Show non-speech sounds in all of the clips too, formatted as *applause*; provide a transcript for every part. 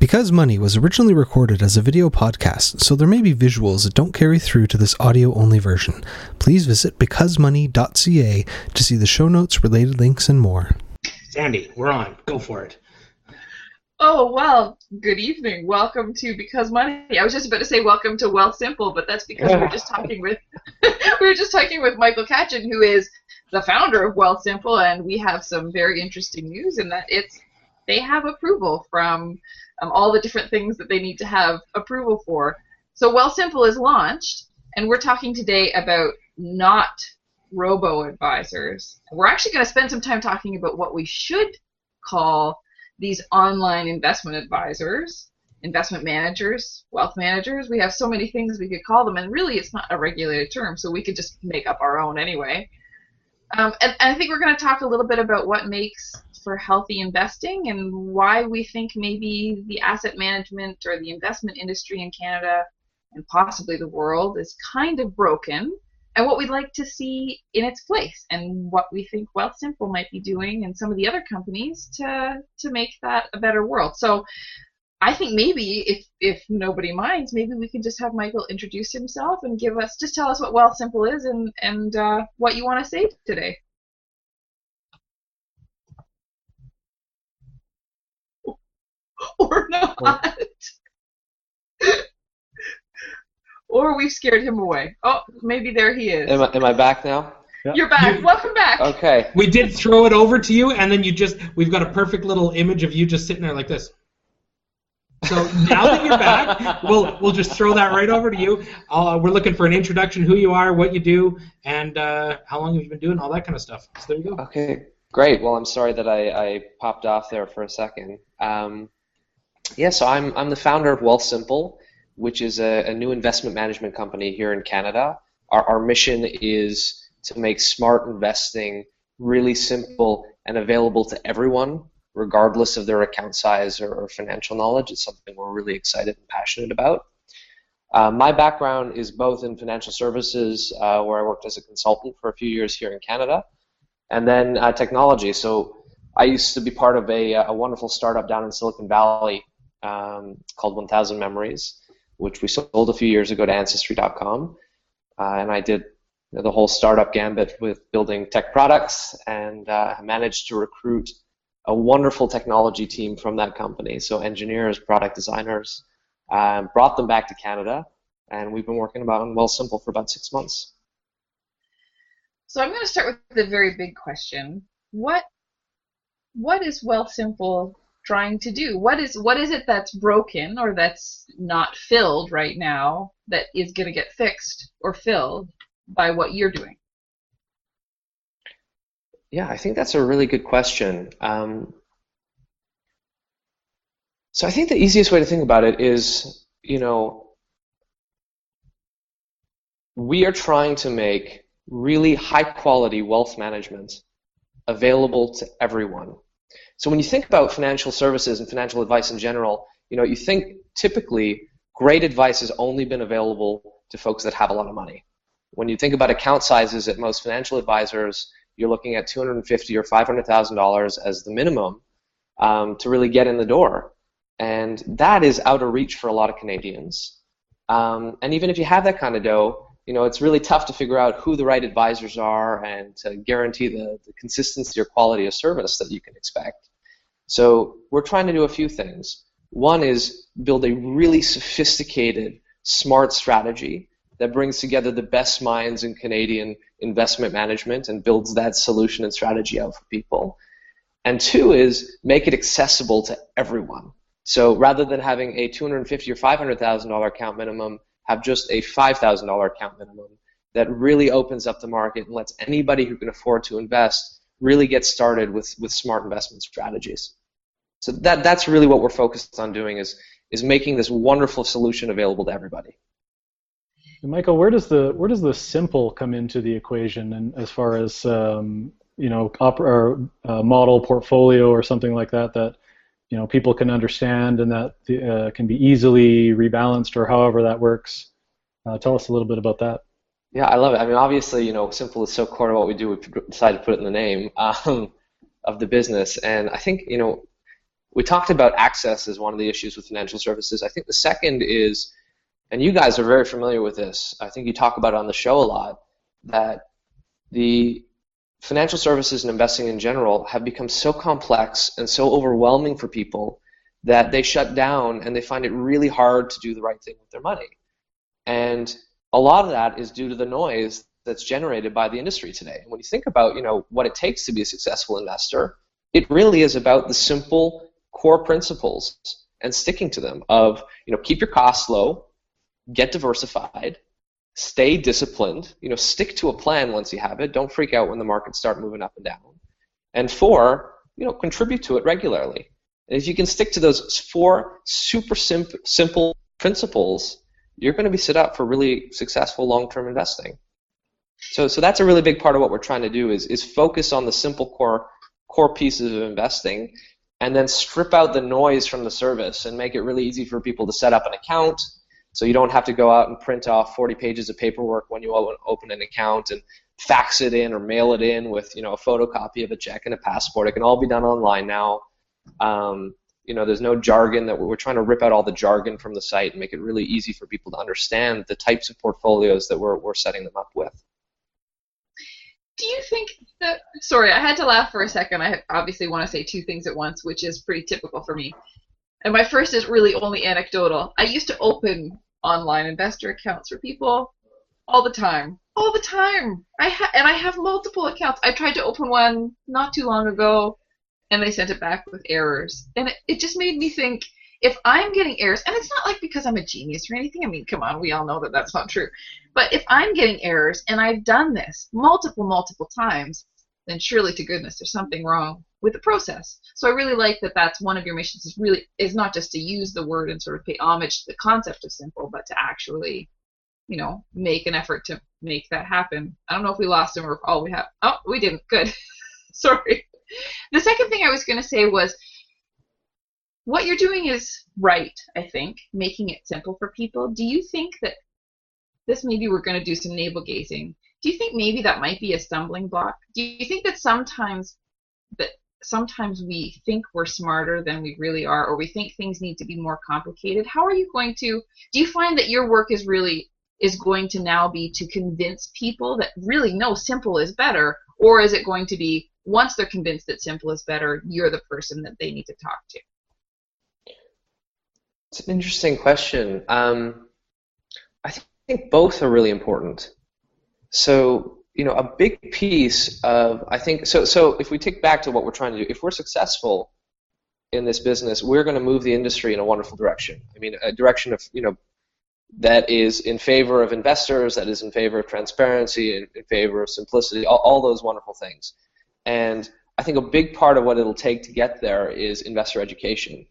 Because Money was originally recorded as a video podcast, so there may be visuals that don't carry through to this audio only version. Please visit becausemoney.ca to see the show notes, related links, and more. Sandy, we're on. Go for it. Oh, well, good evening. Welcome to Because Money. I was just about to say welcome to Wealthsimple, but that's because we were just talking with we *laughs* were just talking with Michael Katchen, who is the founder of Wealthsimple, and we have some very interesting news in that it's they have approval from um, all the different things that they need to have approval for. So Wealthsimple is launched, and we're talking today about not robo advisors. We're actually going to spend some time talking about what we should call these online investment advisors, investment managers, wealth managers. We have so many things we could call them, and really it's not a regulated term, so we could just make up our own anyway. Um, and, and I think we're going to talk a little bit about what makes for healthy investing and why we think maybe the asset management or the investment industry in Canada and possibly the world is kind of broken and what we'd like to see in its place and what we think Wealthsimple might be doing and some of the other companies to to make that a better world. So I think maybe if if nobody minds, maybe we can just have Michael introduce himself and give us just tell us what Wealthsimple is and and uh, what you want to say today. Or *laughs* not. or we've scared him away. Oh, maybe there he is. Am I, am I back now? You're back. You- Welcome back. Okay. We did throw it over to you, and then you just we've got a perfect little image of you just sitting there like this. So now that you're back, *laughs* we'll we'll just throw that right over to you. Uh, we're looking for an introduction, who you are, what you do, and uh, how long you've you been doing all that kind of stuff. So there you go. Okay. Great. Well, I'm sorry that I, I popped off there for a second. Um, yeah, so I'm I'm the founder of Wealthsimple, which is a, a new investment management company here in Canada. Our our mission is to make smart investing really simple and available to everyone, regardless of their account size or, or financial knowledge. It's something we're really excited and passionate about. Uh, my background is both in financial services, uh, where I worked as a consultant for a few years here in Canada, and then uh, technology. So I used to be part of a, a wonderful startup down in Silicon Valley um, called 1000 Memories, which we sold a few years ago to Ancestry.com. Uh, and I did the whole startup gambit with building tech products and uh, managed to recruit a wonderful technology team from that company. So engineers, product designers, um, brought them back to Canada, and we've been working about on Simple for about six months. So I'm going to start with the very big question. What what is Wealthsimple trying to do? What is what is it that's broken or that's not filled right now that is going to get fixed or filled by what you're doing? Yeah, I think that's a really good question. Um, so I think the easiest way to think about it is, you know, we are trying to make really high quality wealth management available to everyone. So when you think about financial services and financial advice in general, you know, you think typically great advice has only been available to folks that have a lot of money. When you think about account sizes at most financial advisors, you're looking at 250 or 500 thousand dollars as the minimum um, to really get in the door, and that is out of reach for a lot of Canadians. Um, and even if you have that kind of dough, you know it's really tough to figure out who the right advisors are and to guarantee the, the consistency or quality of service that you can expect. So we're trying to do a few things. One is build a really sophisticated, smart strategy that brings together the best minds in Canadian investment management and builds that solution and strategy out for people. And two is make it accessible to everyone. So rather than having a 250 or 500 thousand dollar account minimum, have just a five thousand dollar account minimum that really opens up the market and lets anybody who can afford to invest really get started with, with smart investment strategies. So that that's really what we're focused on doing is is making this wonderful solution available to everybody. And Michael, where does the where does the simple come into the equation, and as far as um, you know, op- or uh, model portfolio or something like that that you know people can understand and that uh, can be easily rebalanced or however that works. Uh, tell us a little bit about that. Yeah, I love it. I mean, obviously, you know, simple is so core to what we do. We decided to put it in the name *laughs* um, of the business, and I think you know, we talked about access as one of the issues with financial services. I think the second is, and you guys are very familiar with this. I think you talk about it on the show a lot that the financial services and investing in general have become so complex and so overwhelming for people that they shut down and they find it really hard to do the right thing with their money. And a lot of that is due to the noise that's generated by the industry today. And when you think about, you know, what it takes to be a successful investor, it really is about the simple core principles and sticking to them of, you know, keep your costs low, get diversified, stay disciplined, you know, stick to a plan once you have it, don't freak out when the markets start moving up and down. And four, you know, contribute to it regularly. And if you can stick to those four super simp- simple principles, you're going to be set up for really successful long-term investing. So, so that's a really big part of what we're trying to do is, is focus on the simple core core pieces of investing and then strip out the noise from the service and make it really easy for people to set up an account. So you don't have to go out and print off 40 pages of paperwork when you open an account and fax it in or mail it in with you know a photocopy of a check and a passport. It can all be done online now. Um, you know there's no jargon that we're trying to rip out all the jargon from the site and make it really easy for people to understand the types of portfolios that we're, we're setting them up with do you think that sorry i had to laugh for a second. I obviously want to say two things at once which is pretty typical for me. And my first is really only anecdotal. I used to open online investor accounts for people all the time all the time. I ha- and i have multiple accounts. I tried to open one not too long ago and they sent it back with errors. And it, it just made me think if I'm getting errors, and it's not like because I'm a genius or anything. I mean, come on, we all know that that's not true. But if I'm getting errors and I've done this multiple, multiple times, then surely to goodness there's something wrong with the process. So I really like that that's one of your missions is really is not just to use the word and sort of pay homage to the concept of simple, but to actually, you know, make an effort to make that happen. I don't know if we lost him or all we have. Oh, we didn't. Good. *laughs* Sorry. The second thing I was going to say was what you're doing is right, I think, making it simple for people. Do you think that this maybe we're going to do some navel gazing? Do you think maybe that might be a stumbling block? Do you think that sometimes that sometimes we think we're smarter than we really are or we think things need to be more complicated? How are you going to do you find that your work is really is going to now be to convince people that really no simple is better or is it going to be once they're convinced that simple is better, you're the person that they need to talk to? It's an interesting question. Um, I think both are really important. So, you know, a big piece of I think so. So, if we take back to what we're trying to do, if we're successful in this business, we're going to move the industry in a wonderful direction. I mean, a direction of you know that is in favor of investors, that is in favor of transparency, in, in favor of simplicity, all, all those wonderful things. And I think a big part of what it'll take to get there is investor education.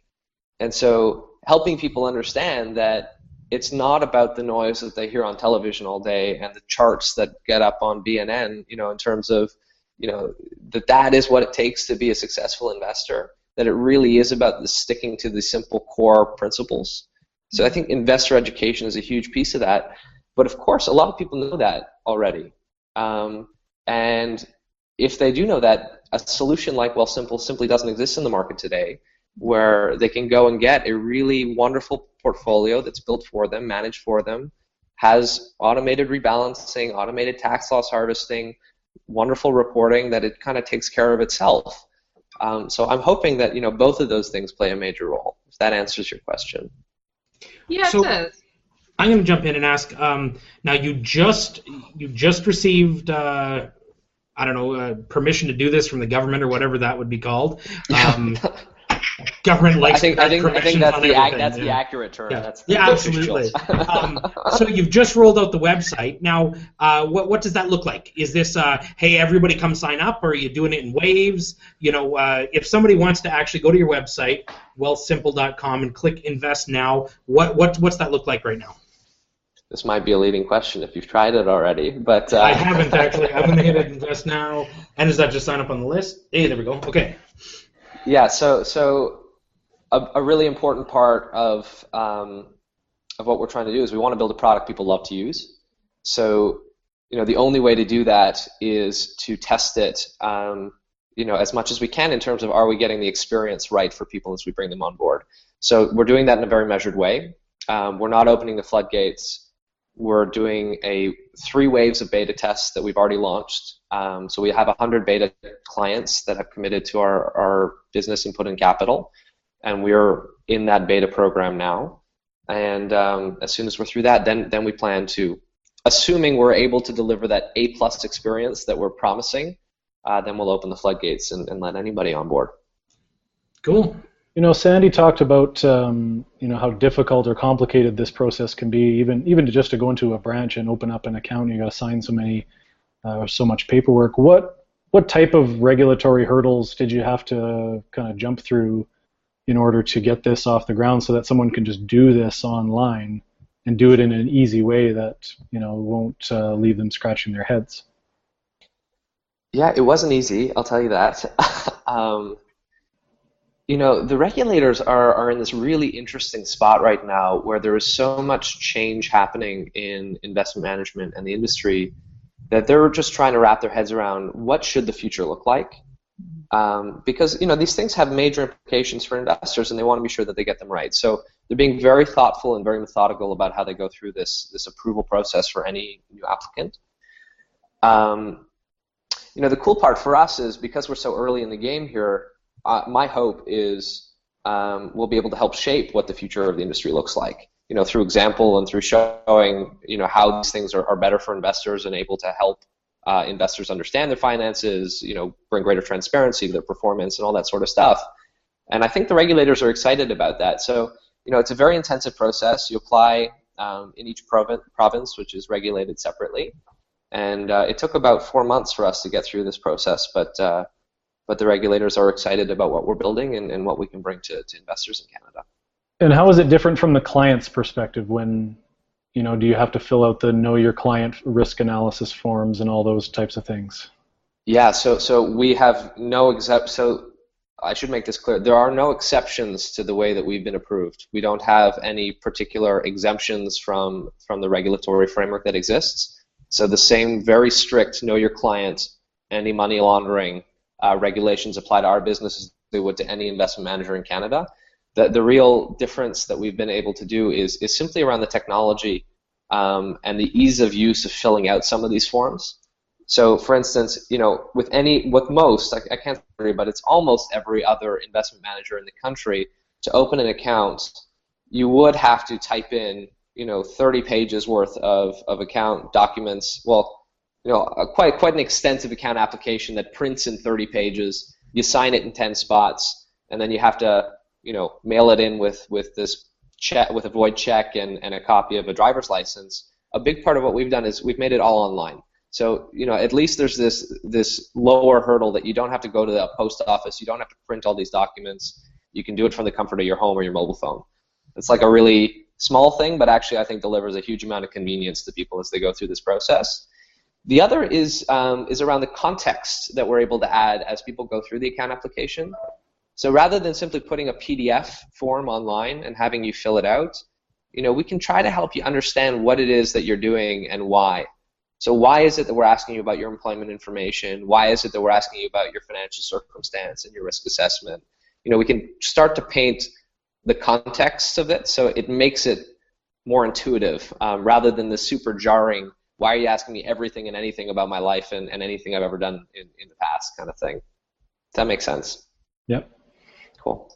And so helping people understand that it's not about the noise that they hear on television all day and the charts that get up on BNN, you know, in terms of, you know, that that is what it takes to be a successful investor, that it really is about the sticking to the simple core principles. So I think investor education is a huge piece of that. But of course, a lot of people know that already. Um, and if they do know that, a solution like Wealthsimple simply doesn't exist in the market today where they can go and get a really wonderful portfolio that's built for them, managed for them, has automated rebalancing, automated tax loss harvesting, wonderful reporting that it kind of takes care of itself. Um, so I'm hoping that you know both of those things play a major role. If that answers your question. Yeah, so, it does. I'm going to jump in and ask. Um, now you just you just received. Uh, I don't know, uh, permission to do this from the government or whatever that would be called. *laughs* Um, government likes. I think I think, I think that's the ac- that's yeah. the accurate term. Yeah, that's yeah absolutely. *laughs* um, so you've just rolled out the website. Now, uh, what what does that look like? Is this uh, hey everybody come sign up, or are you doing it in waves? You know, uh, if somebody wants to actually go to your website, wealthsimple.com, and click invest now, what what what's that look like right now? This might be a leading question if you've tried it already, but uh... I haven't actually. I'm gonna hit invest now, and is that just sign up on the list? Hey, there we go. Okay. Yeah, so so a, a really important part of um, of what we're trying to do is we want to build a product people love to use. So you know the only way to do that is to test it um, you know, as much as we can in terms of are we getting the experience right for people as we bring them on board. So we're doing that in a very measured way. Um, we're not opening the floodgates. We're doing a three waves of beta tests that we've already launched. Um, so we have 100 beta clients that have committed to our, our business input and capital, and we're in that beta program now. And um, as soon as we're through that, then then we plan to, assuming we're able to deliver that A plus experience that we're promising, uh, then we'll open the floodgates and, and let anybody on board. Cool. You know, Sandy talked about um, you know how difficult or complicated this process can be, even even to just to go into a branch and open up an account. You got to sign so many, uh, so much paperwork. What what type of regulatory hurdles did you have to kind of jump through in order to get this off the ground, so that someone can just do this online and do it in an easy way that you know won't uh, leave them scratching their heads? Yeah, it wasn't easy. I'll tell you that. *laughs* um, you know, the regulators are, are in this really interesting spot right now where there is so much change happening in investment management and the industry that they're just trying to wrap their heads around what should the future look like. Um, because you know these things have major implications for investors, and they want to be sure that they get them right. So they're being very thoughtful and very methodical about how they go through this this approval process for any new applicant. Um, you know, the cool part for us is because we're so early in the game here, uh, my hope is um, we'll be able to help shape what the future of the industry looks like. You know, through example and through showing, you know, how these things are, are better for investors and able to help uh, investors understand their finances, you know, bring greater transparency to their performance and all that sort of stuff. And I think the regulators are excited about that. So, you know, it's a very intensive process. You apply um, in each province, which is regulated separately. And uh, it took about four months for us to get through this process, but uh, but the regulators are excited about what we're building and, and what we can bring to, to investors in Canada. And how is it different from the client's perspective when, you know, do you have to fill out the know your client risk analysis forms and all those types of things? Yeah, so so we have no except so I should make this clear. There are no exceptions to the way that we've been approved. We don't have any particular exemptions from from the regulatory framework that exists. So the same very strict know your client, anti money laundering, uh, regulations apply to our business as they would to any investment manager in Canada. The, the real difference that we've been able to do is, is simply around the technology um, and the ease of use of filling out some of these forms. So, for instance, you know, with any, with most, I, I can't agree, but it's almost every other investment manager in the country to open an account, you would have to type in, you know, 30 pages worth of, of account documents. Well, you know, a, quite quite an extensive account application that prints in 30 pages. You sign it in 10 spots, and then you have to, you know, mail it in with with this check with a void check and, and a copy of a driver's license. A big part of what we've done is we've made it all online. So you know, at least there's this this lower hurdle that you don't have to go to the post office. You don't have to print all these documents. You can do it from the comfort of your home or your mobile phone. It's like a really small thing, but actually I think delivers a huge amount of convenience to people as they go through this process. The other is um, is around the context that we're able to add as people go through the account application. So rather than simply putting a PDF form online and having you fill it out, you know, we can try to help you understand what it is that you're doing and why. So why is it that we're asking you about your employment information? Why is it that we're asking you about your financial circumstance and your risk assessment? You know, we can start to paint the context of it so it makes it more intuitive um, rather than the super jarring why are you asking me everything and anything about my life and, and anything I've ever done in, in the past kind of thing. Does that make sense? Yep. Cool.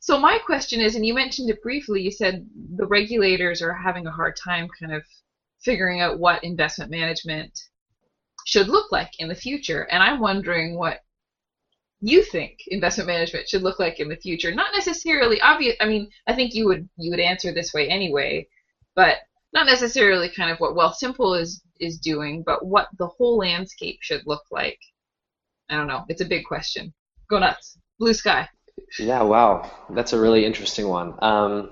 So my question is, and you mentioned it briefly, you said the regulators are having a hard time kind of figuring out what investment management should look like in the future. And I'm wondering what you think investment management should look like in the future. Not necessarily obvious. I mean, I think you would you would answer this way anyway, but not necessarily kind of what Wealthsimple is is doing, but what the whole landscape should look like. I don't know. It's a big question. Go nuts. Blue sky. Yeah. Wow. That's a really interesting one. Um,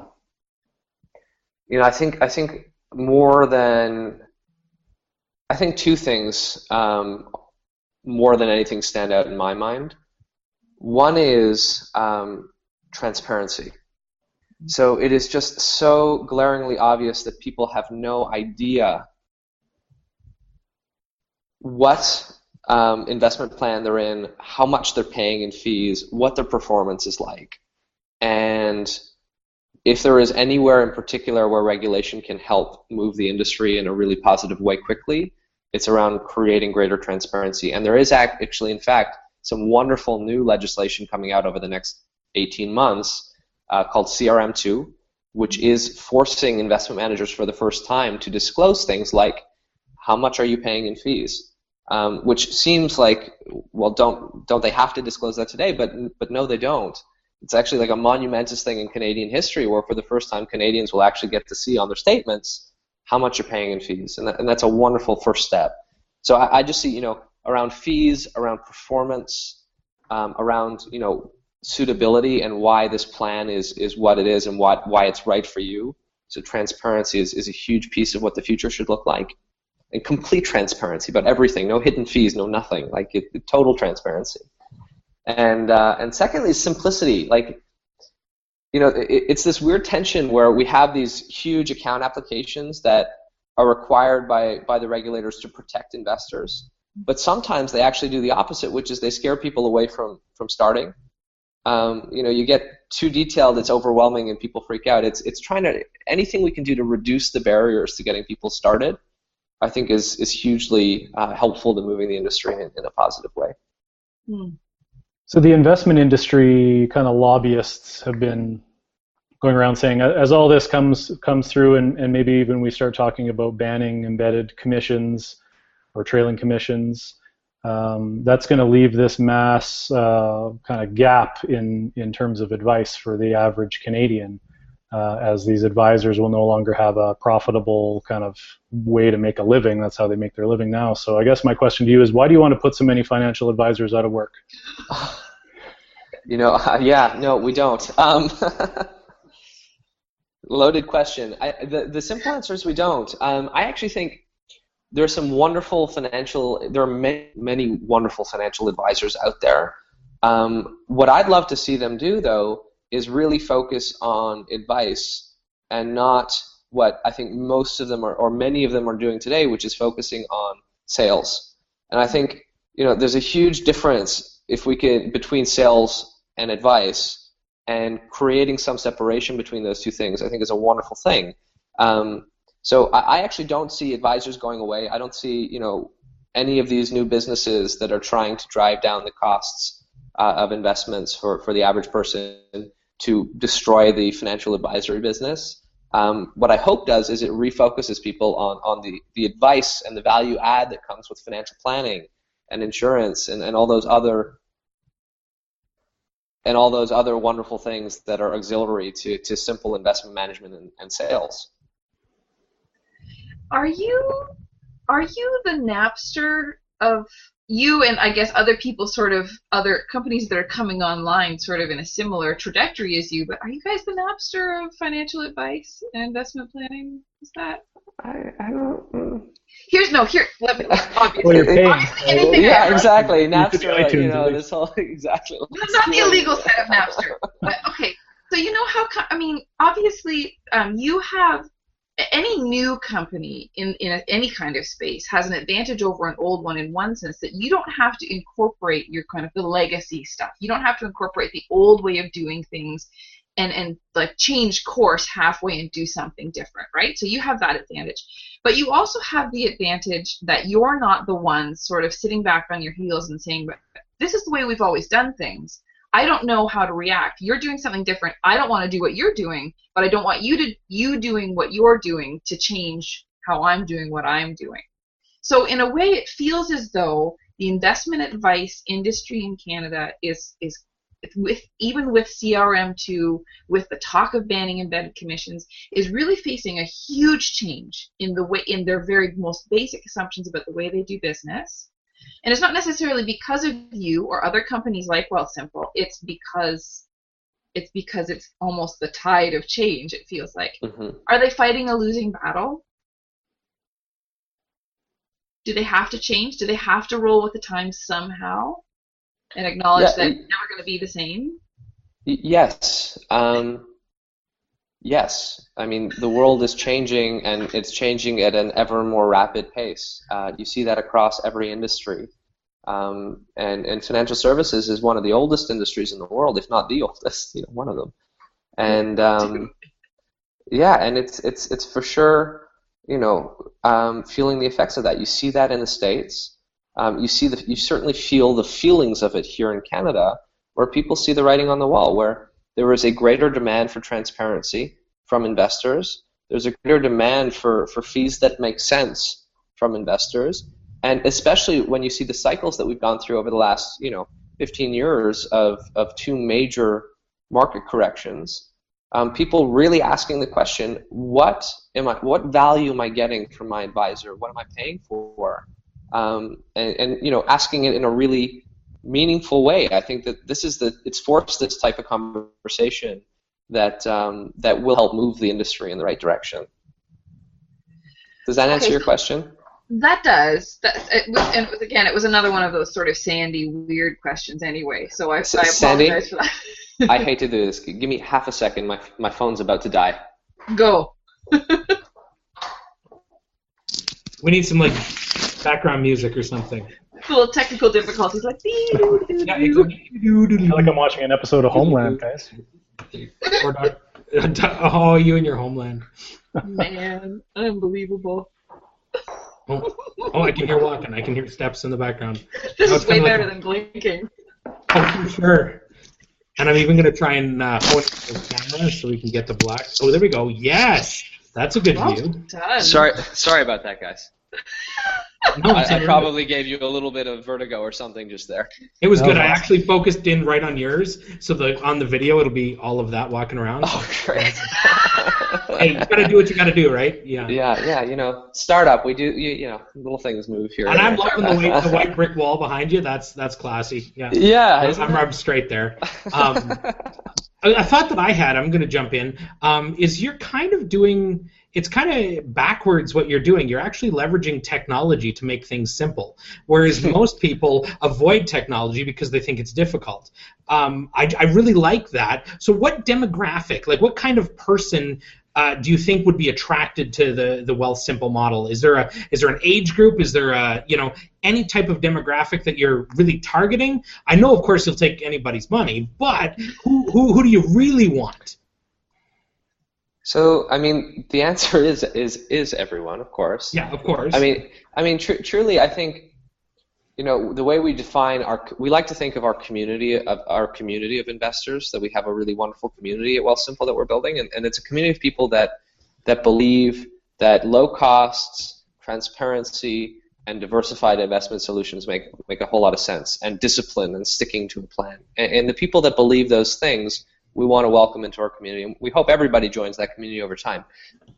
you know, I think I think more than I think two things um, more than anything stand out in my mind. One is um, transparency. So it is just so glaringly obvious that people have no idea what um, investment plan they're in, how much they're paying in fees, what their performance is like, and if there is anywhere in particular where regulation can help move the industry in a really positive way quickly, it's around creating greater transparency. And there is actually, in fact, some wonderful new legislation coming out over the next 18 months uh, called CRM2, which is forcing investment managers for the first time to disclose things like how much are you paying in fees, um, which seems like well don't don't they have to disclose that today? But but no, they don't. It's actually like a monumentous thing in Canadian history where for the first time Canadians will actually get to see on their statements how much you're paying in fees, and, that, and that's a wonderful first step. So I, I just see you know around fees, around performance, um, around you know suitability and why this plan is is what it is and what why it's right for you. So transparency is, is a huge piece of what the future should look like. And complete transparency about everything, no hidden fees, no nothing, like it, total transparency. And uh, and secondly, simplicity. Like you know, it, it's this weird tension where we have these huge account applications that are required by by the regulators to protect investors, but sometimes they actually do the opposite, which is they scare people away from from starting um, you know, you get too detailed, it's overwhelming, and people freak out. It's it's trying to anything we can do to reduce the barriers to getting people started. I think is is hugely uh, helpful to moving the industry in, in a positive way. Hmm. So the investment industry kind of lobbyists have been going around saying, as all this comes comes through, and, and maybe even we start talking about banning embedded commissions or trailing commissions, um, that's going to leave this mass uh, kind of gap in, in terms of advice for the average Canadian, uh, as these advisors will no longer have a profitable kind of way to make a living. That's how they make their living now. So I guess my question to you is, why do you want to put so many financial advisors out of work? *sighs* You know, uh, yeah, no, we don't. Um, *laughs* loaded question. I, the, the simple answer is we don't. Um, I actually think there are some wonderful financial there are many, many wonderful financial advisors out there. Um, what i'd love to see them do though is really focus on advice and not what i think most of them are or many of them are doing today which is focusing on sales. And i think you know there's a huge difference if we could between sales and advice and creating some separation between those two things i think is a wonderful thing. Um, so I, I actually don't see advisors going away. I don't see you know any of these new businesses that are trying to drive down the costs uh, of investments for, for the average person to destroy the financial advisory business. Um, what I hope does is it refocuses people on, on the, the advice and the value add that comes with financial planning and insurance and, and all those other and all those other wonderful things that are auxiliary to, to simple investment management and, and sales. Are you are you the Napster of you and I guess other people sort of other companies that are coming online sort of in a similar trajectory as you, but are you guys the Napster of financial advice and investment planning? Is that I, I don't. Here's no here let me *laughs* obviously, well, you're paying. Obviously, yeah, exactly. Napster, you know, this whole *laughs* exactly. Not the illegal set of Napster. But okay. So you know how I mean, obviously, um, you have any new company in, in a, any kind of space has an advantage over an old one in one sense that you don't have to incorporate your kind of the legacy stuff. You don't have to incorporate the old way of doing things and, and like change course halfway and do something different, right? So you have that advantage. But you also have the advantage that you're not the one sort of sitting back on your heels and saying, but this is the way we've always done things. I don't know how to react. You're doing something different. I don't want to do what you're doing, but I don't want you to you doing what you're doing to change how I'm doing what I'm doing. So in a way it feels as though the investment advice industry in Canada is is with even with CRM2, with the talk of banning embedded commissions, is really facing a huge change in the way in their very most basic assumptions about the way they do business and it's not necessarily because of you or other companies like Wealthsimple. It's because it's because it's almost the tide of change. It feels like. Mm-hmm. Are they fighting a losing battle? Do they have to change? Do they have to roll with the times somehow and acknowledge yeah, that it's never going to be the same? Yes. Um, Yes, I mean the world is changing, and it's changing at an ever more rapid pace. Uh, you see that across every industry. Um, and, and financial services is one of the oldest industries in the world, if not the *laughs* oldest, you know, one of them. And um, yeah, and it's it's it's for sure, you know, um, feeling the effects of that. You see that in the states. Um, you see the you certainly feel the feelings of it here in Canada, where people see the writing on the wall, where there is a greater demand for transparency from investors. There's a greater demand for, for fees that make sense from investors. And especially when you see the cycles that we've gone through over the last, you know, 15 years of, of two major market corrections, um, people really asking the question, what am I, what value am I getting from my advisor? What am I paying for? Um, and, and, you know, asking it in a really meaningful way. I think that this is the it's forced this type of conversation that um, that will help move the industry in the right direction. Does that answer okay. your question? That does. That, it was, and it was, again, it was another one of those sort of sandy, weird questions. Anyway, so I, S- I apologize Sandy, for that. *laughs* I hate to do this. Give me half a second. My my phone's about to die. Go. *laughs* we need some like background music or something little technical difficulties, like yeah, like I'm watching an episode of Homeland, guys. oh, you and your Homeland. Man, unbelievable. Oh, oh, I can hear walking. I can hear steps in the background. This is way better like, than blinking. Oh, for sure. And I'm even going to try and uh, point the camera so we can get the black. Oh, there we go. Yes, that's a good well view. Done. Sorry, sorry about that, guys. No, I, I, probably gave you a little bit of vertigo or something just there. It was good. I actually focused in right on yours, so the on the video it'll be all of that walking around. Oh, great. *laughs* hey, you gotta do what you gotta do, right? Yeah. Yeah, yeah. You know, startup. We do. You, you know, little things move here. And I'm loving the white, the white brick wall behind you. That's that's classy. Yeah. Yeah. I'm, I'm straight there. Um, *laughs* a, a thought that I had. I'm gonna jump in. Um, is you're kind of doing it's kind of backwards what you're doing. You're actually leveraging technology to make things simple, whereas *laughs* most people avoid technology because they think it's difficult. Um, I, I, really like that. So, what demographic, like what kind of person uh, do you think would be attracted to the the Wealthsimple model? Is there a is there an age group? Is there a you know any type of demographic that you're really targeting? I know, of course, you'll take anybody's money, but who who, who do you really want? So, I mean, the answer is is is everyone, of course. Yeah, of course. I mean, I mean, tr- truly, I think, you know, the way we define our, we like to think of our community of our community of investors that we have a really wonderful community at Wealthsimple that we're building, and, and it's a community of people that that believe that low costs, transparency, and diversified investment solutions make make a whole lot of sense, and discipline and sticking to a plan, and, and the people that believe those things we want to welcome into our community. And we hope everybody joins that community over time.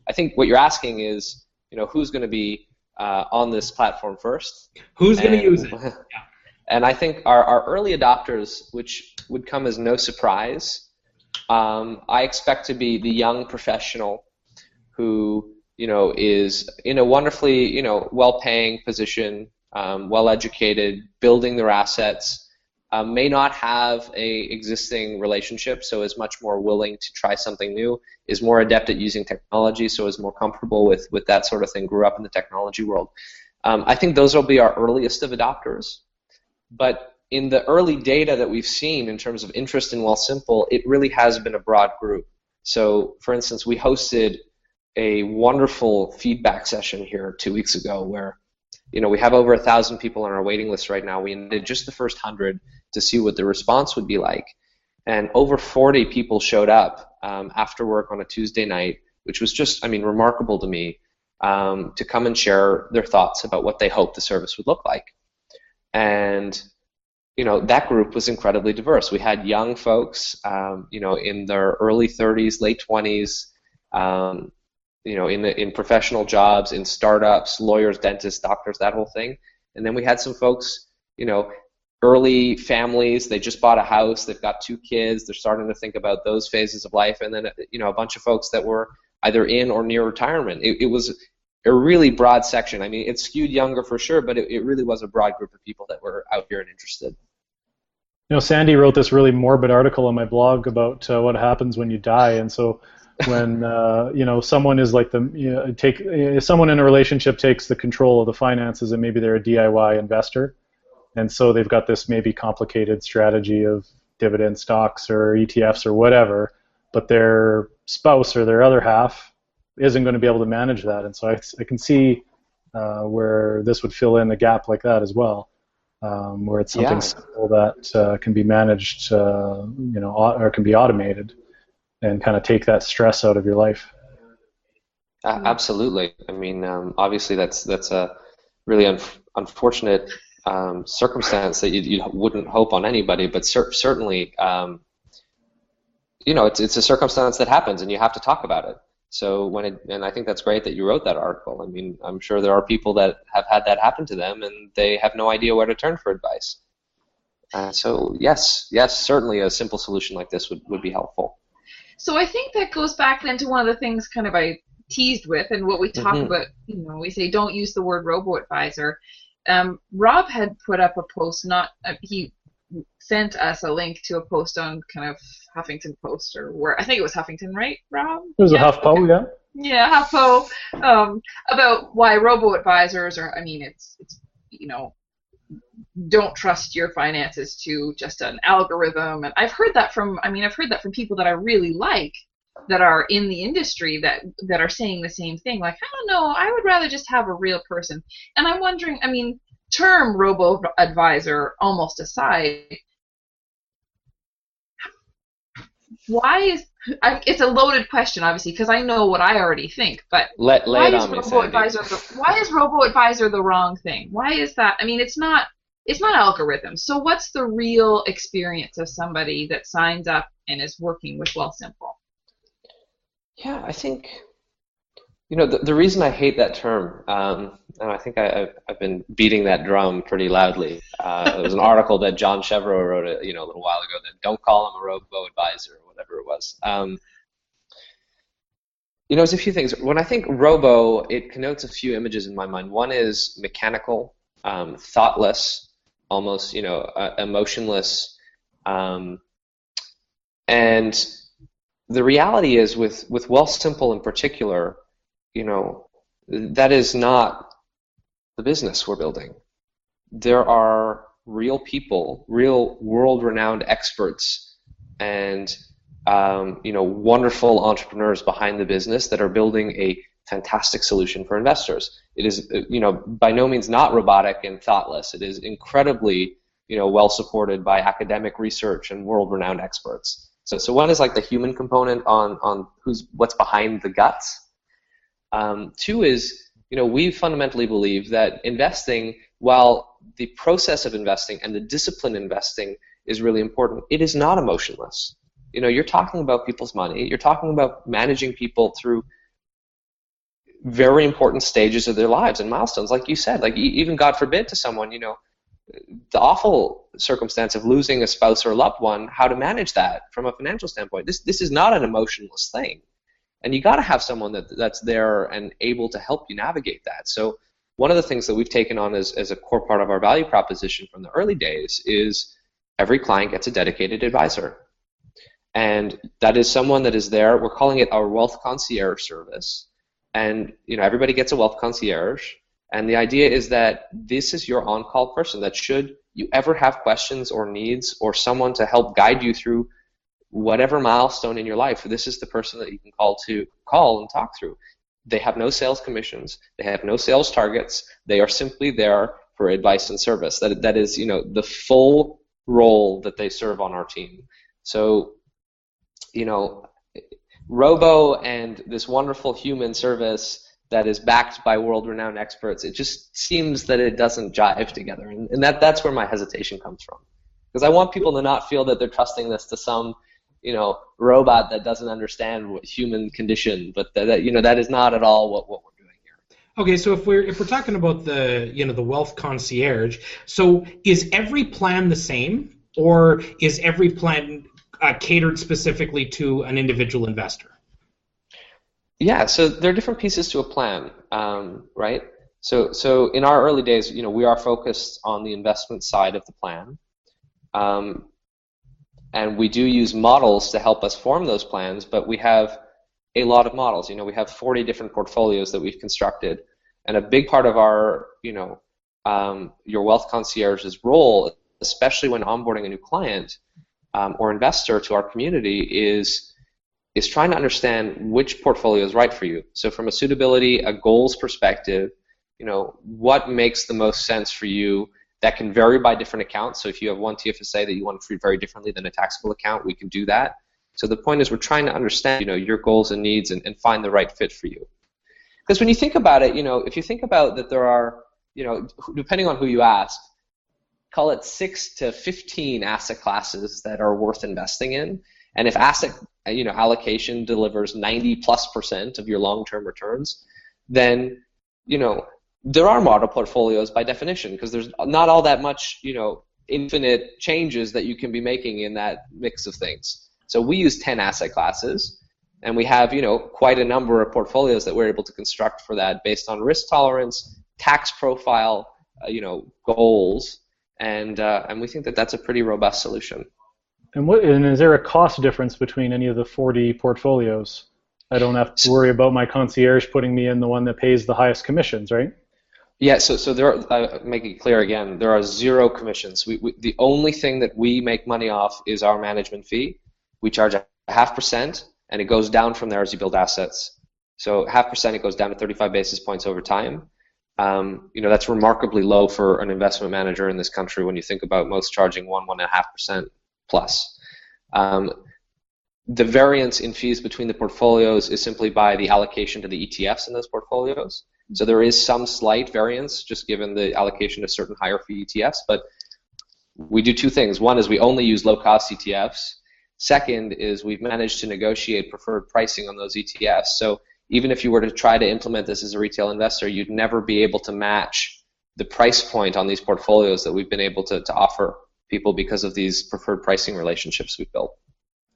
I think what you're asking is, you know, who's going to be uh, on this platform first? Who's going to use it? Yeah. *laughs* And I think our, our early adopters, which would come as no surprise, um, I expect to be the young professional who, you know, is in a wonderfully, you know, well-paying position, um, well-educated, building their assets, um, may not have a existing relationship, so is much more willing to try something new, is more adept at using technology, so is more comfortable with, with that sort of thing, grew up in the technology world. Um, I think those will be our earliest of adopters. But in the early data that we've seen in terms of interest in Wealthsimple, it really has been a broad group. So, for instance, we hosted a wonderful feedback session here two weeks ago where you know we have over a thousand people on our waiting list right now. We did just the first hundred to see what the response would be like. And over 40 people showed up um, after work on a Tuesday night, which was just, I mean, remarkable to me, um, to come and share their thoughts about what they hoped the service would look like. And you know that group was incredibly diverse. We had young folks, um, you know, in their early 30s, late 20s, um, you know, in the, in professional jobs, in startups, lawyers, dentists, doctors, that whole thing. And then we had some folks, you know, early families they just bought a house they've got two kids they're starting to think about those phases of life and then you know a bunch of folks that were either in or near retirement. It, it was a really broad section. I mean it skewed younger for sure but it, it really was a broad group of people that were out here and interested. You know sandy wrote this really morbid article on my blog about uh, what happens when you die and so when *laughs* uh, you know someone is like the you know, take someone in a relationship takes the control of the finances and maybe they're a DIY investor and so they've got this maybe complicated strategy of dividend stocks or ETFs or whatever, but their spouse or their other half isn't going to be able to manage that, and so I, I can see uh, where this would fill in a gap like that as well, um, where it's something Yeah. simple that uh, can be managed, uh, you know, or can be automated, and kind of take that stress out of your life. Absolutely. I mean, um, obviously that's that's a really un- unfortunate um, circumstance that you, you wouldn't hope on anybody, but cer- certainly, um, you know, it's it's a circumstance that happens, and you have to talk about it. So when it, and I think that's great that you wrote that article. I mean, I'm sure there are people that have had that happen to them, and they have no idea where to turn for advice. Uh, so yes, yes, certainly a simple solution like this would, would be helpful. So I think that goes back then to one of the things kind of I teased with and what we talk Mhm. about, you know, we say don't use the word robo advisor. Um, Rob had put up a post, not uh, he sent us a link to a post on kind of Huffington Post or where I think it was Huffington, right, Rob? It was Yeah, a HuffPo, okay. yeah. Yeah, HuffPo, um, about why robo advisors are. I mean, it's it's you know, don't trust your finances to just an algorithm. And I've heard that from. I mean, I've heard that from people that I really like that are in the industry that that are saying the same thing. Like, I don't know, I would rather just have a real person. And I'm wondering. I mean, term robo advisor almost aside. Why is I, it's a loaded question, obviously, because I know what I already think. But Let lay why is on robo advisor the, why is robo advisor the wrong thing? Why is that? I mean, it's not it's not algorithms. So what's the real experience of somebody that signs up and is working with Wealthsimple? Yeah, I think, you know, the, the reason I hate that term, um, and I think I, I've, I've been beating that drum pretty loudly. Uh, there was an article that John Chevreau wrote, a, you know, a little while ago that don't call him a robo advisor or whatever it was. Um, you know, there's a few things. When I think robo, it connotes a few images in my mind. One is mechanical, um, thoughtless, almost, you know, uh, emotionless, um, and the reality is with with Wealthsimple in particular, you know, that is not the business we're building. There are real people, real world-renowned experts, and um, you know, wonderful entrepreneurs behind the business that are building a fantastic solution for investors. It is, you know, by no means not robotic and thoughtless. It is incredibly, you know, well supported by academic research and world-renowned experts. So, so one is like the human component on on who's what's behind the guts. Um, two is, you know, we fundamentally believe that investing, while the process of investing and the discipline investing is really important, it is not emotionless. You know, you're talking about people's money. You're talking about managing people through very important stages of their lives and milestones, like you said. Like even God forbid to someone, you know, the awful circumstance of losing a spouse or a loved one, how to manage that from a financial standpoint. This this is not an emotionless thing, and you got to have someone that that's there and able to help you navigate that. So one of the things that we've taken on as as a core part of our value proposition from the early days is every client gets a dedicated advisor, and that is someone that is there. We're calling it our wealth concierge service, and you know everybody gets a wealth concierge. And the idea is that this is your on call person that should you ever have questions or needs or someone to help guide you through whatever milestone in your life, this is the person that you can call to call and talk through. They have no sales commissions, they have no sales targets, they are simply there for advice and service. That that is, you know, the full role that they serve on our team. So, you know, Robo and this wonderful human service that is backed by world-renowned experts, it just seems that it doesn't jive together, and, and that that's where my hesitation comes from. Because I want people to not feel that they're trusting this to some, you know, robot that doesn't understand what human condition, but that, that you know that is not at all what, what we're doing here. Okay, so if we're if we're talking about the you know the wealth concierge, so is every plan the same, or is every plan uh, catered specifically to an individual investor? Yeah, so there are different pieces to a plan, um, right? So, so in our early days, you know, we are focused on the investment side of the plan, um, and we do use models to help us form those plans. But we have a lot of models. You know, we have 40 different portfolios that we've constructed, and a big part of our, you know, um, your wealth concierge's role, especially when onboarding a new client um, or investor to our community, is is trying to understand which portfolio is right for you. So from a suitability, a goals perspective, you know, what makes the most sense for you that can vary by different accounts. So if you have one TFSA that you want to treat very differently than a taxable account, we can do that. So the point is we're trying to understand, you know, your goals and needs and, and find the right fit for you. Because when you think about it, you know, if you think about that there are, you know, depending on who you ask, call it six to 15 asset classes that are worth investing in. And if asset, you know, allocation delivers 90 plus percent of your long-term returns, then, you know, there are model portfolios by definition because there's not all that much, you know, infinite changes that you can be making in that mix of things. So we use 10 asset classes, and we have, you know, quite a number of portfolios that we're able to construct for that based on risk tolerance, tax profile, uh, you know, goals, and uh, and we think that that's a pretty robust solution. And what and is there a cost difference between any of the 40 portfolios? I don't have to worry about my concierge putting me in the one that pays the highest commissions, right? Yeah, so so there. Are, uh, make it clear again. There are zero commissions. We, we, the only thing that we make money off is our management fee. We charge a half percent, and it goes down from there as you build assets. So half percent, it goes down to 35 basis points over time. Um, you know that's remarkably low for an investment manager in this country when you think about most charging one one and a half percent plus. Um, the variance in fees between the portfolios is simply by the allocation to the ETFs in those portfolios. So there is some slight variance just given the allocation to certain higher fee ETFs, but we do two things. One is we only use low cost ETFs. Second is we've managed to negotiate preferred pricing on those ETFs. So even if you were to try to implement this as a retail investor, you'd never be able to match the price point on these portfolios that we've been able to, to offer people because of these preferred pricing relationships we've built.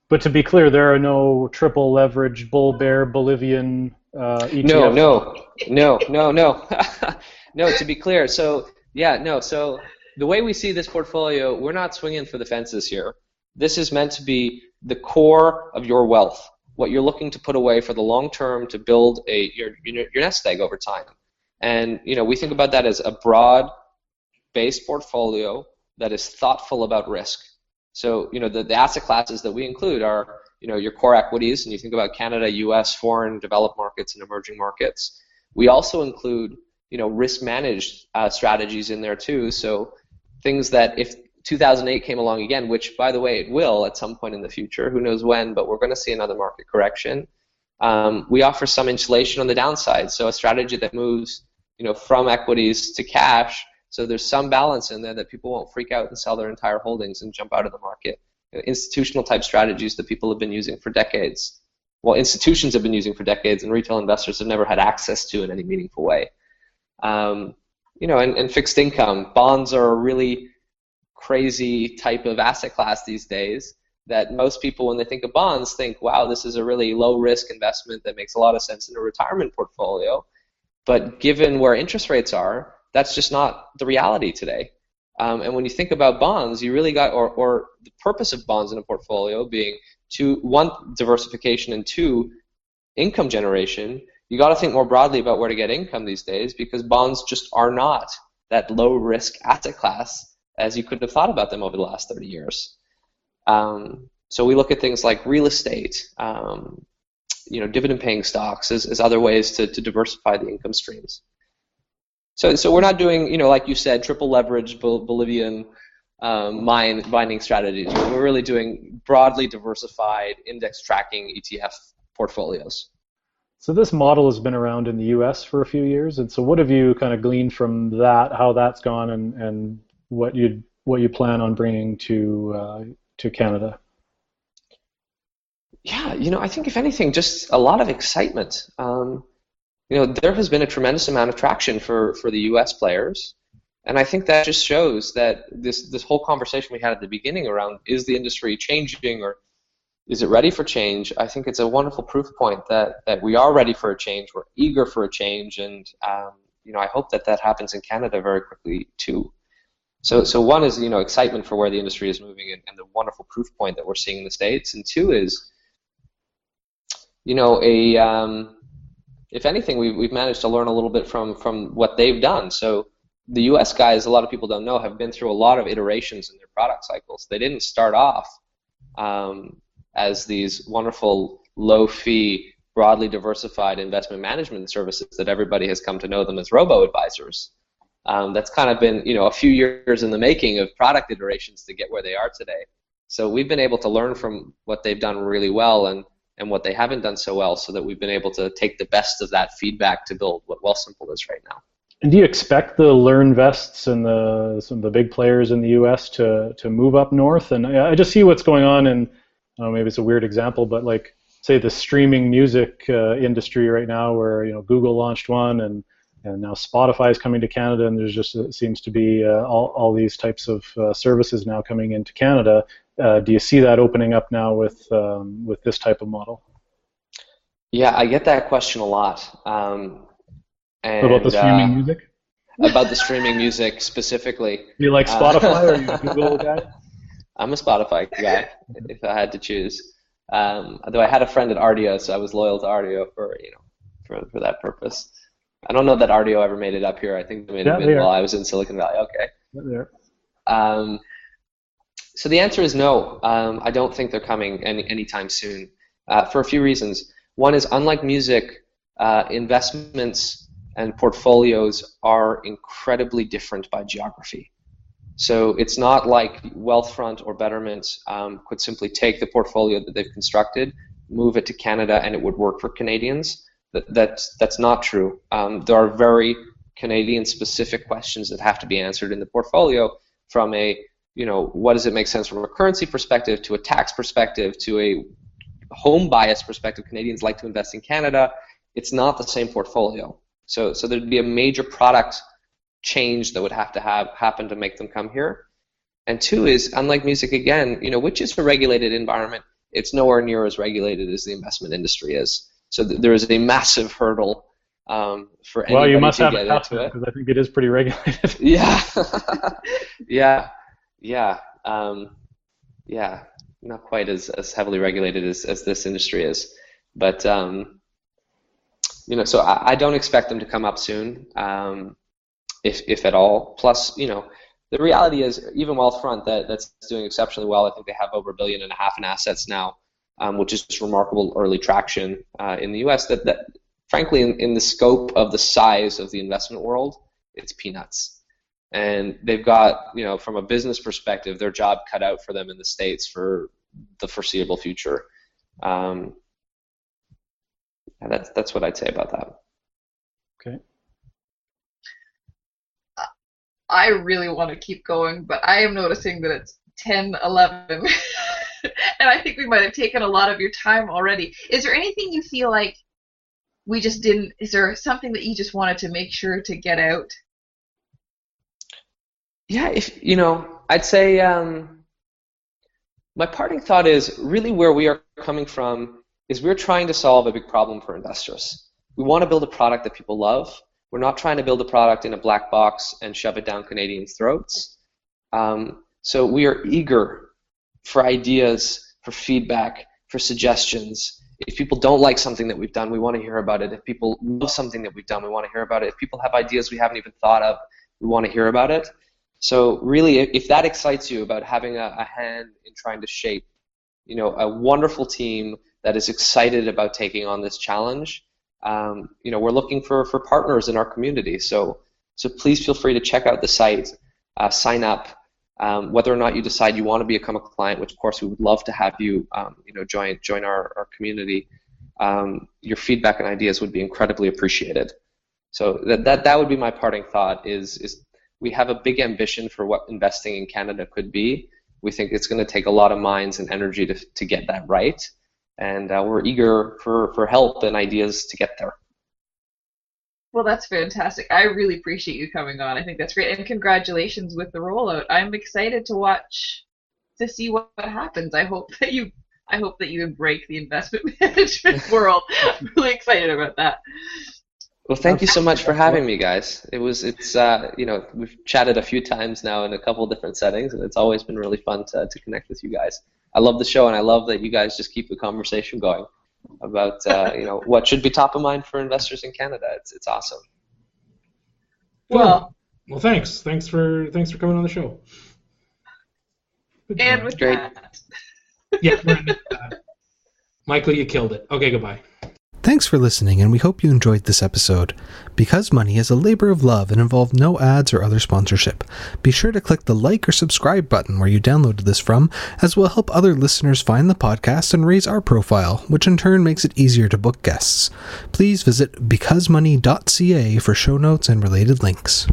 But to be clear, there are no triple leverage bull bear Bolivian uh, ETFs. No, no, no, no, no, *laughs* no. To be clear, so yeah, no. So the way we see this portfolio, we're not swinging for the fences here. This is meant to be the core of your wealth, what you're looking to put away for the long term to build a your your nest egg over time. And you know, we think about that as a broad-based portfolio that is thoughtful about risk. So you know, the, the asset classes that we include are you know your core equities, and you think about Canada, U.S., foreign, developed markets, and emerging markets. We also include you know risk managed uh, strategies in there too. So things that if 2008 came along again, which by the way it will at some point in the future, who knows when, but we're going to see another market correction. Um, we offer some insulation on the downside, so a strategy that moves you know from equities to cash. So there's some balance in there that people won't freak out and sell their entire holdings and jump out of the market institutional type strategies that people have been using for decades. Well, institutions have been using for decades, and retail investors have never had access to in any meaningful way. Um, you know, and, and fixed income bonds are a really crazy type of asset class these days that most people, when they think of bonds, think, wow, this is a really low risk investment that makes a lot of sense in a retirement portfolio. But given where interest rates are, that's just not the reality today. Um, and when you think about bonds, you really got, or, or the purpose of bonds in a portfolio being to one, diversification, and two, income generation, you got to think more broadly about where to get income these days because bonds just are not that low risk asset class as you could have thought about them over the last 30 years. Um, so we look at things like real estate, um, you know, dividend paying stocks as, as other ways to, to diversify the income streams. So, so we're not doing, you know, like you said, triple leverage Bolivian um, mine mining strategies. We're really doing broadly diversified index tracking ETF portfolios. So this model has been around in the U.S. for a few years, and so what have you kind of gleaned from that? How that's gone, and, and what you what you plan on bringing to uh, to Canada? Yeah, you know, I think if anything, just a lot of excitement. Um, you know, there has been a tremendous amount of traction for, for the U.S. players, and I think that just shows that this this whole conversation we had at the beginning around is the industry changing or is it ready for change? I think it's a wonderful proof point that that we are ready for a change. We're eager for a change, and um, you know, I hope that that happens in Canada very quickly too. So, so one is you know excitement for where the industry is moving, and, and the wonderful proof point that we're seeing in the states, and two is you know a um, if anything, we've, we've managed to learn a little bit from, from what they've done. So the U.S. guys, a lot of people don't know, have been through a lot of iterations in their product cycles. They didn't start off um, as these wonderful low-fee, broadly diversified investment management services that everybody has come to know them as robo-advisors. Um, that's kind of been, you know, a few years in the making of product iterations to get where they are today. So we've been able to learn from what they've done really well and and what they haven't done so well, so that we've been able to take the best of that feedback to build what Wealthsimple is right now. And do you expect the LearnVests and the some of the big players in the U.S. to to move up north? And I, just see what's going on, and maybe it's a weird example, but like say the streaming music uh, industry right now, where you know Google launched one, and and now Spotify is coming to Canada, and there's just seems to be uh, all all these types of uh, services now coming into Canada. Uh, do you see that opening up now with um, with this type of model? Yeah, I get that question a lot. Um, and, about the streaming uh, music? About the streaming music specifically. Do *laughs* you like uh, Spotify or are you a *laughs* Google guy? I'm a Spotify guy, if I had to choose. Um, though I had a friend at Rdio, so I was loyal to Rdio for you know for, for that purpose. I don't know that Rdio ever made it up here. I think they made yeah, it while I was in Silicon Valley. Okay. Um, so the answer is no. Um, I don't think they're coming any anytime soon uh, for a few reasons. One is unlike music, uh, investments and portfolios are incredibly different by geography. So it's not like Wealthfront or Betterment um, could simply take the portfolio that they've constructed, move it to Canada, and it would work for Canadians. That, that's, that's not true. Um, there are very Canadian-specific questions that have to be answered in the portfolio from a, you know, what does it make sense from a currency perspective to a tax perspective to a home bias perspective. Canadians like to invest in Canada. It's not the same portfolio. So, so there'd be a major product change that would have to have happen to make them come here. And two is, unlike music again, you know, which is a regulated environment, it's nowhere near as regulated as the investment industry is. So th- there is a massive hurdle um, for well, you must have it because I think it is pretty *laughs* regulated. yeah, *laughs* yeah, yeah, um, yeah. Not quite as, as heavily regulated as, as this industry is, but um, you know, so I, I, don't expect them to come up soon, um, if if at all. Plus, you know, the reality is even Wealthfront that that's doing exceptionally well. I think they have over a billion and a half in assets now, um, which is just remarkable early traction uh, in the U.S. That that frankly, in, in the scope of the size of the investment world, it's peanuts. And they've got, you know, from a business perspective, their job cut out for them in the states for the foreseeable future. Um, and that's that's what I'd say about that. Okay. I really want to keep going, but I am noticing that it's 10, 11. *laughs* and I think we might have taken a lot of your time already. Is there anything you feel like we just didn't, is there something that you just wanted to make sure to get out? Yeah, if, you know, I'd say um, my parting thought is really where we are coming from is we're trying to solve a big problem for investors. We want to build a product that people love. We're not trying to build a product in a black box and shove it down Canadians' throats. Um, so we are eager for ideas, for feedback, for suggestions. If people don't like something that we've done, we want to hear about it. If people love something that we've done, we want to hear about it. If people have ideas we haven't even thought of, we want to hear about it. So really, if that excites you about having a, a hand in trying to shape, you know, a wonderful team that is excited about taking on this challenge, um, you know, we're looking for, for partners in our community. So, so please feel free to check out the site, uh, sign up. Um, whether or not you decide you want to become a client, which of course we would love to have you, um, you know, join join our, our community. Um, your feedback and ideas would be incredibly appreciated. So that, that that would be my parting thought. Is is we have a big ambition for what investing in Canada could be. We think it's going to take a lot of minds and energy to to get that right and uh, we're eager for, for help and ideas to get there. Well, that's fantastic. I really appreciate you coming on. I think that's great, and congratulations with the rollout. I'm excited to watch to see what, what happens. I hope that you I hope that you break the investment *laughs* management *laughs* world. I'm really excited about that. Well, thank you so much for having me, guys. It was it's uh, you know we've chatted a few times now in a couple different settings, and it's always been really fun to to connect with you guys. I love the show, and I love that you guys just keep the conversation going about uh, you know what should be top of mind for investors in Canada. It's it's awesome. Well, Well, thanks. Thanks for thanks for coming on the show. Good And job. with Great. that, yeah, we're ending with that. Michael, you killed it. Okay, goodbye. Thanks for listening, and we hope you enjoyed this episode. Because Money is a labor of love and involved no ads or other sponsorship. Be sure to click the like or subscribe button where you downloaded this from, as will help other listeners find the podcast and raise our profile, which in turn makes it easier to book guests. Please visit becausemoney.ca for show notes and related links.